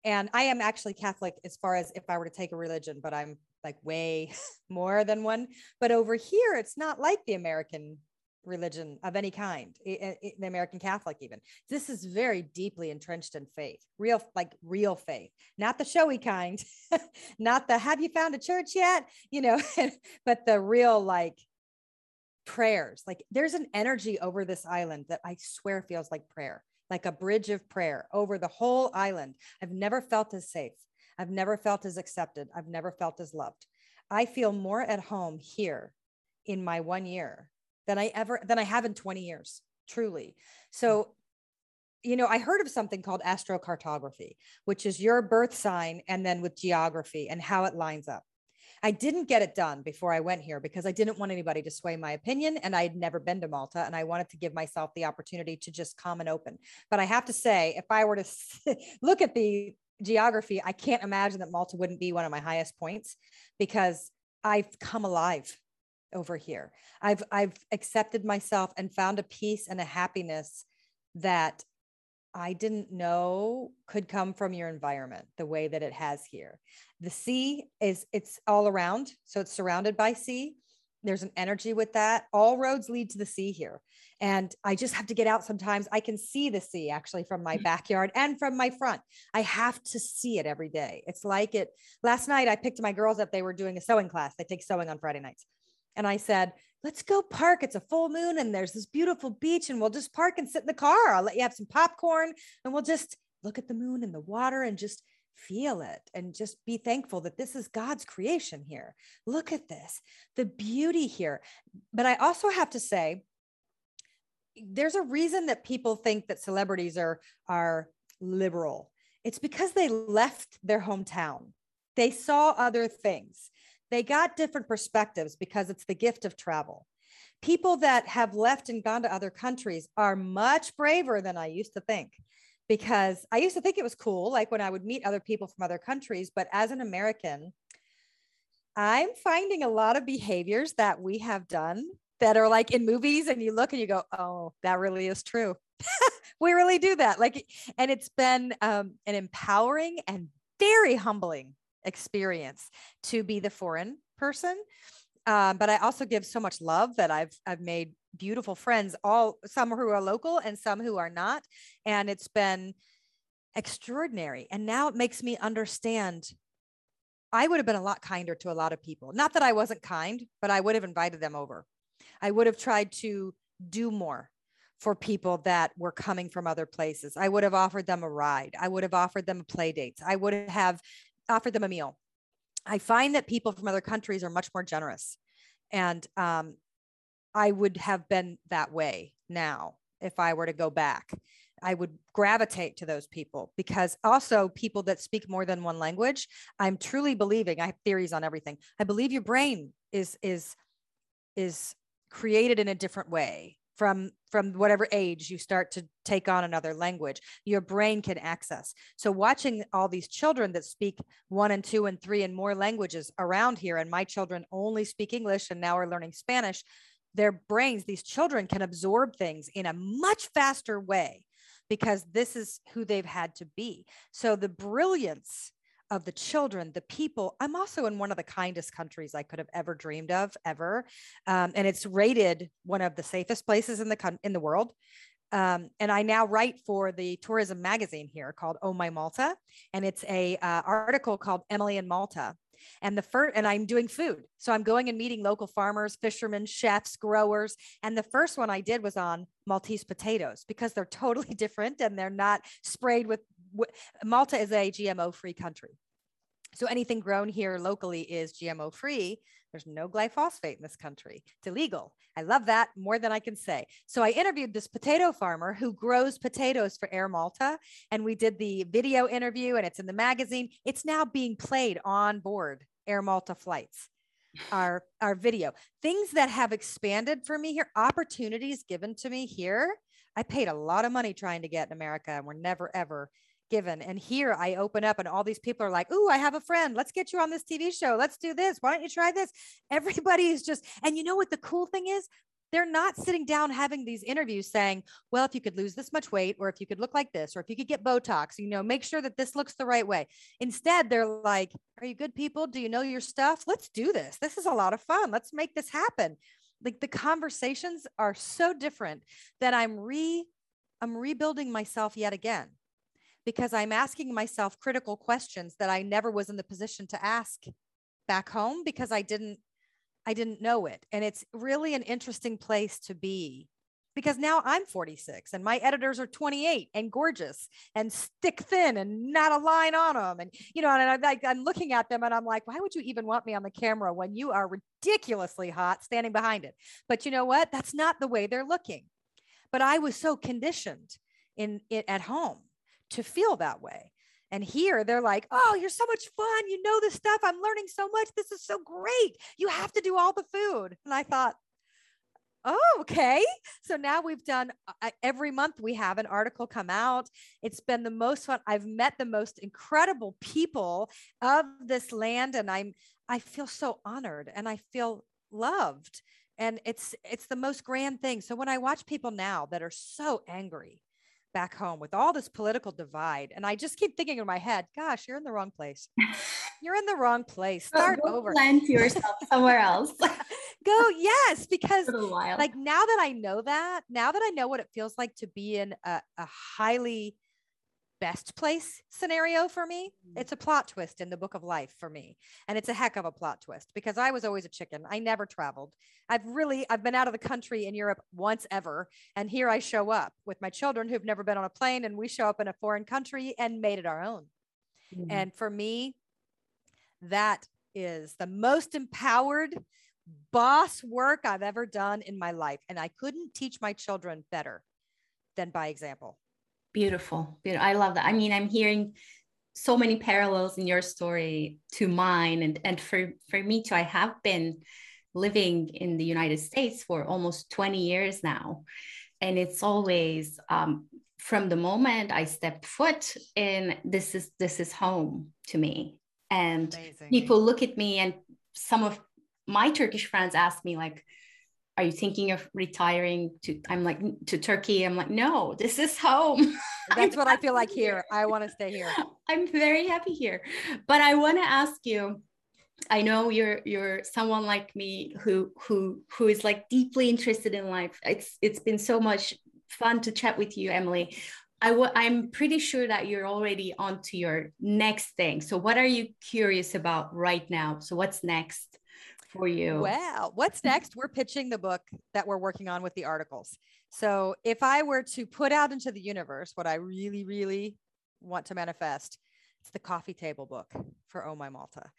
And I am actually Catholic as far as if I were to take a religion, but I'm like way *laughs* more than one. But over here, it's not like the American religion of any kind, the American Catholic, even. This is very deeply entrenched in faith, real, like real faith, not the showy kind, *laughs* not the have you found a church yet, you know, *laughs* but the real, like, prayers. Like, there's an energy over this island that I swear feels like prayer like a bridge of prayer over the whole island. I've never felt as safe. I've never felt as accepted. I've never felt as loved. I feel more at home here in my one year than I ever than I have in 20 years, truly. So, hmm. you know, I heard of something called astrocartography, which is your birth sign and then with geography and how it lines up. I didn't get it done before I went here because I didn't want anybody to sway my opinion. And I had never been to Malta and I wanted to give myself the opportunity to just come and open. But I have to say, if I were to *laughs* look at the geography, I can't imagine that Malta wouldn't be one of my highest points because I've come alive over here. I've I've accepted myself and found a peace and a happiness that I didn't know could come from your environment the way that it has here. The sea is it's all around, so it's surrounded by sea. there's an energy with that. All roads lead to the sea here. And I just have to get out sometimes. I can see the sea actually from my mm. backyard and from my front. I have to see it every day. It's like it. Last night, I picked my girls up. They were doing a sewing class. They take sewing on Friday nights. And I said, let's go park. It's a full moon and there's this beautiful beach, and we'll just park and sit in the car. I'll let you have some popcorn and we'll just look at the moon and the water and just feel it and just be thankful that this is God's creation here. Look at this, the beauty here. But I also have to say, there's a reason that people think that celebrities are are liberal. It's because they left their hometown. They saw other things. They got different perspectives because it's the gift of travel. People that have left and gone to other countries are much braver than I used to think because I used to think it was cool, like when I would meet other people from other countries. But as an American, I'm finding a lot of behaviors that we have done that are like in movies, and you look and you go, oh, that really is true. *laughs* we really do that. Like, and it's been um, an empowering and very humbling experience to be the foreign person. Um, but I also give so much love that I've I've made beautiful friends, all some who are local and some who are not. And it's been extraordinary. And now it makes me understand I would have been a lot kinder to a lot of people. Not that I wasn't kind, but I would have invited them over. I would have tried to do more for people that were coming from other places. I would have offered them a ride. I would have offered them play dates. I would have offered them a meal. I find that people from other countries are much more generous. And um, I would have been that way now if I were to go back. I would gravitate to those people because also people that speak more than one language, I'm truly believing I have theories on everything. I believe your brain is is is created in a different way from from whatever age you start to take on another language your brain can access so watching all these children that speak one and two and three and more languages around here and my children only speak english and now are learning spanish their brains, these children can absorb things in a much faster way because this is who they've had to be. So the brilliance of the children, the people. I'm also in one of the kindest countries I could have ever dreamed of, ever, um, and it's rated one of the safest places in the in the world. Um, and I now write for the tourism magazine here called Oh My Malta, and it's a uh, article called Emily in Malta, and the first, and I'm doing food. So I'm going and meeting local farmers, fishermen, chefs, growers. And the first one I did was on Maltese potatoes because they're *laughs* totally different and they're not sprayed with, Malta is a GMO free country. So anything grown here locally is GMO free. There's no glyphosate in this country. It's illegal. I love that more than I can say. So I interviewed this potato farmer who grows potatoes for Air Malta. And we did the video interview and it's in the magazine. It's now being played on board Air Malta flights. Our, our video things that have expanded for me here, opportunities given to me here. I paid a lot of money trying to get in America and we're never ever given. And here I open up and all these people are like, Ooh, I have a friend. Let's get you on this TV show. Let's do this. Why don't you try this? Everybody is just, and you know what the cool thing is? They're not sitting down having these interviews saying, well, if you could lose this much weight, or if you could look like this, or if you could get Botox, you know, make sure that this looks the right way. Instead, they're like, are you good people? Do you know your stuff? Let's do this. This is a lot of fun. Let's make this happen. Like the conversations are so different that I'm re I'm rebuilding myself yet again because I'm asking myself critical questions that I never was in the position to ask back home because I didn't I didn't know it. And it's really an interesting place to be because now I'm 46 and my editors are 28 and gorgeous and stick thin and not a line on them. And, you know, and I'm like, I'm looking at them and I'm like, why would you even want me on the camera when you are ridiculously hot standing behind it? But you know what? That's not the way they're looking. But I was so conditioned in it at home to feel that way. And here they're like, oh, you're so much fun. You know this stuff. I'm learning so much. This is so great. You have to do all the food. And I thought, oh, okay. So now we've done uh, every month we have an article come out. It's been the most fun. I've met the most incredible people of this land. And I'm, I feel so honored and I feel loved. And it's, it's the most grand thing. So when I watch people now that are so angry, back home with all this political divide. And I just keep thinking in my head, gosh, you're in the wrong place. You're in the wrong place. Start go over. Plant *laughs* yourself somewhere else. go yes because like now that i know that now that i know what it feels like to be in a, a highly best place scenario for me. Mm. It's a plot twist in the book of life for me. And it's a heck of a plot twist because I was always a chicken. I never traveled. I've really I've been out of the country in Europe once ever and here I show up with my children who've never been on a plane and we show up in a foreign country and made it our own. Mm. And for me that is the most empowered boss work I've ever done in my life and I couldn't teach my children better than by example. Beautiful. Beautiful. I love that. I mean, I'm hearing so many parallels in your story to mine and and for for me too i have been living in the united states for almost 20 years now and it's always um, from the moment i stepped foot in this is this is home to me and Amazing. people look at me and some of my turkish friends ask me like are you thinking of retiring to i'm like to turkey? I'm like no this is home. *laughs* That's what i feel like here. i want to stay here. *laughs* I'm very happy here. But i want to ask you i know you're you're someone like me who who who is like deeply interested in life. It's it's been so much fun to chat with you emily. I w- I'm pretty sure that you're already on to your next thing. So, what are you curious about right now? So, what's next? For you. Well, what's next? We're pitching the book that we're working on with the articles. So if I were to put out into the universe what I really, really want to manifest, it's the coffee table book for Oh My Malta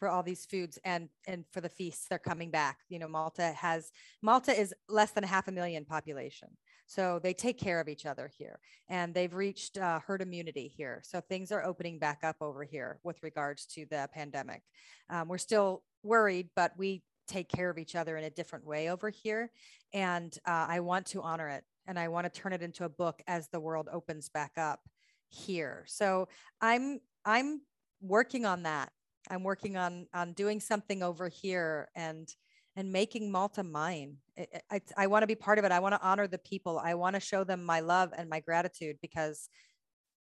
for all these foods and and for the feasts they're coming back you know malta has malta is less than a half a million population so they take care of each other here and they've reached uh, herd immunity here so things are opening back up over here with regards to the pandemic um, we're still worried, but we take care of each other in a different way over here. And uh, I want to honor it and I want to turn it into a book as the world opens back up here. So I'm I'm working on that. I'm working on on doing something over here and and making Malta mine. I, I, I want to be part of it. I want to honor the people. I want to show them my love and my gratitude because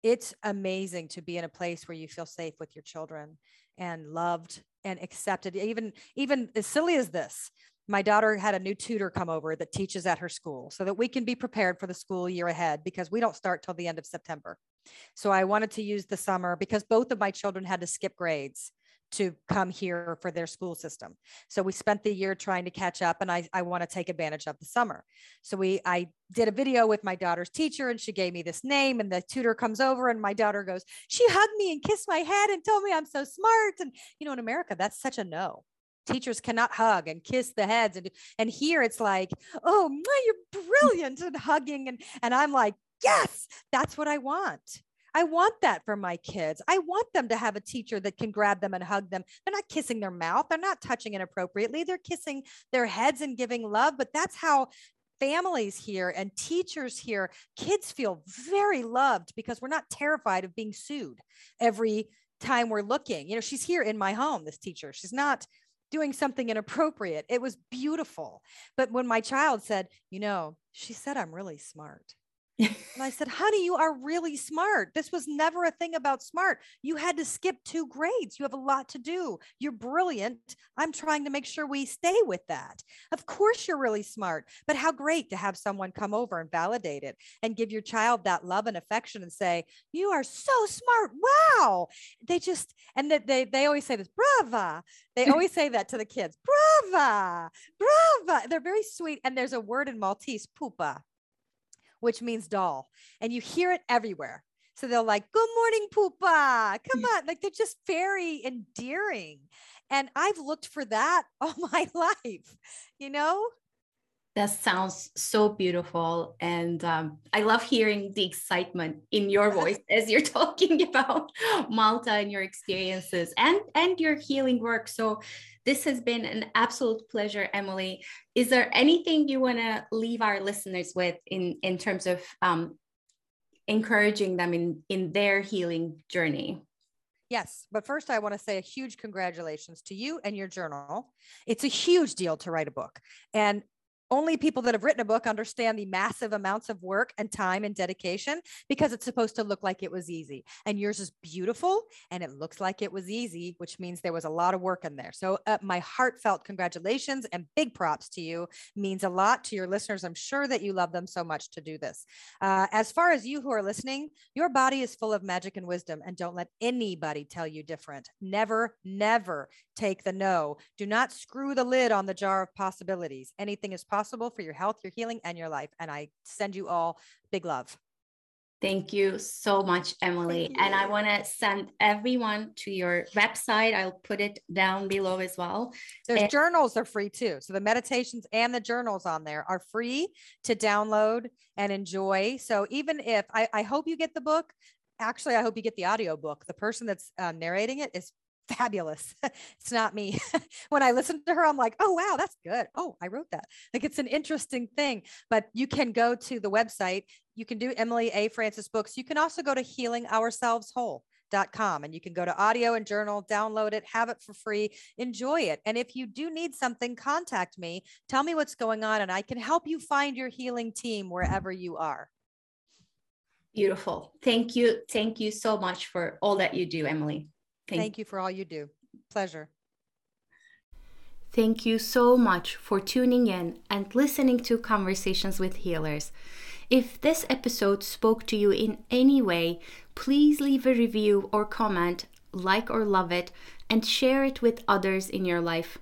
it's amazing to be in a place where you feel safe with your children and loved and accepted even even as silly as this my daughter had a new tutor come over that teaches at her school so that we can be prepared for the school year ahead because we don't start till the end of september so i wanted to use the summer because both of my children had to skip grades to come here for their school system. So we spent the year trying to catch up and I, I want to take advantage of the summer. So we I did a video with my daughter's teacher and she gave me this name and the tutor comes over and my daughter goes, she hugged me and kissed my head and told me I'm so smart. And you know, in America, that's such a no. Teachers cannot hug and kiss the heads. And, and here it's like, oh, my, you're brilliant and hugging. And, and I'm like, yes, that's what I want. I want that for my kids. I want them to have a teacher that can grab them and hug them. They're not kissing their mouth, they're not touching inappropriately, they're kissing their heads and giving love. But that's how families here and teachers here, kids feel very loved because we're not terrified of being sued every time we're looking. You know, she's here in my home, this teacher. She's not doing something inappropriate. It was beautiful. But when my child said, you know, she said I'm really smart and I said, honey, you are really smart. This was never a thing about smart. You had to skip two grades. You have a lot to do. You're brilliant. I'm trying to make sure we stay with that. Of course, you're really smart, but how great to have someone come over and validate it and give your child that love and affection and say, you are so smart. Wow. They just, and that they, they always say this, brava. They *laughs* always say that to the kids, brava, brava. They're very sweet. And there's a word in Maltese, pupa which means doll. And you hear it everywhere. So they're like, good morning, Pupa. Come on. Like they're just very endearing. And I've looked for that *laughs* all my life, you know? That sounds so beautiful. And um, I love hearing the excitement in your *laughs* voice as you're *laughs* talking about Malta and your experiences and, and your healing work. So this has been an absolute pleasure, Emily. Is there anything you want to leave our listeners with in, in terms of um, encouraging them in, in their healing journey? Yes, but first I want to say a huge congratulations to you and your journal. It's a huge deal to write a book. And only people that have written a book understand the massive amounts of work and time and dedication because it's supposed to look like it was easy. And yours is beautiful and it looks like it was easy, which means there was a lot of work in there. So, uh, my heartfelt congratulations and big props to you means a lot to your listeners. I'm sure that you love them so much to do this. Uh, as far as you who are listening, your body is full of magic and wisdom, and don't let anybody tell you different. Never, never take the no. Do not screw the lid on the jar of possibilities. Anything is possible for your health, your healing, and your life. And I send you all big love. Thank you so much, Emily. And I want to send everyone to your website. I'll put it down below as well. There's and- journals are free too. So the meditations and the journals on there are free to download and enjoy. So even if I, I hope you get the book, actually, I hope you get the audio book. The person that's uh, narrating it is fabulous. *laughs* it's not me. *laughs* when I listen to her, I'm like, oh, wow, that's good. Oh, I wrote that. Like it's an interesting thing. But you can go to the website. You can do Emily A. Francis books. You can also go to healingourselveswhole.com and you can go to audio and journal, download it, have it for free, enjoy it. And if you do need something, contact me. Tell me what's going on, and I can help you find your healing team wherever you are. Beautiful. Thank you. Thank you so much for all that you do, Emily. Thank, Thank you for all you do. Pleasure. Thank you so much for tuning in and listening to Conversations with Healers. If this episode spoke to you in any way, please leave a review or comment, like or love it, and share it with others in your life.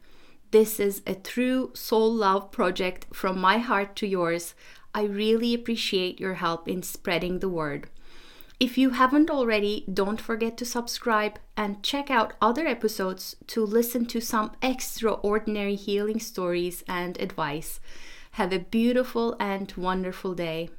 This is a true soul love project from my heart to yours. I really appreciate your help in spreading the word. If you haven't already, don't forget to subscribe and check out other episodes to listen to some extraordinary healing stories and advice. Have a beautiful and wonderful day.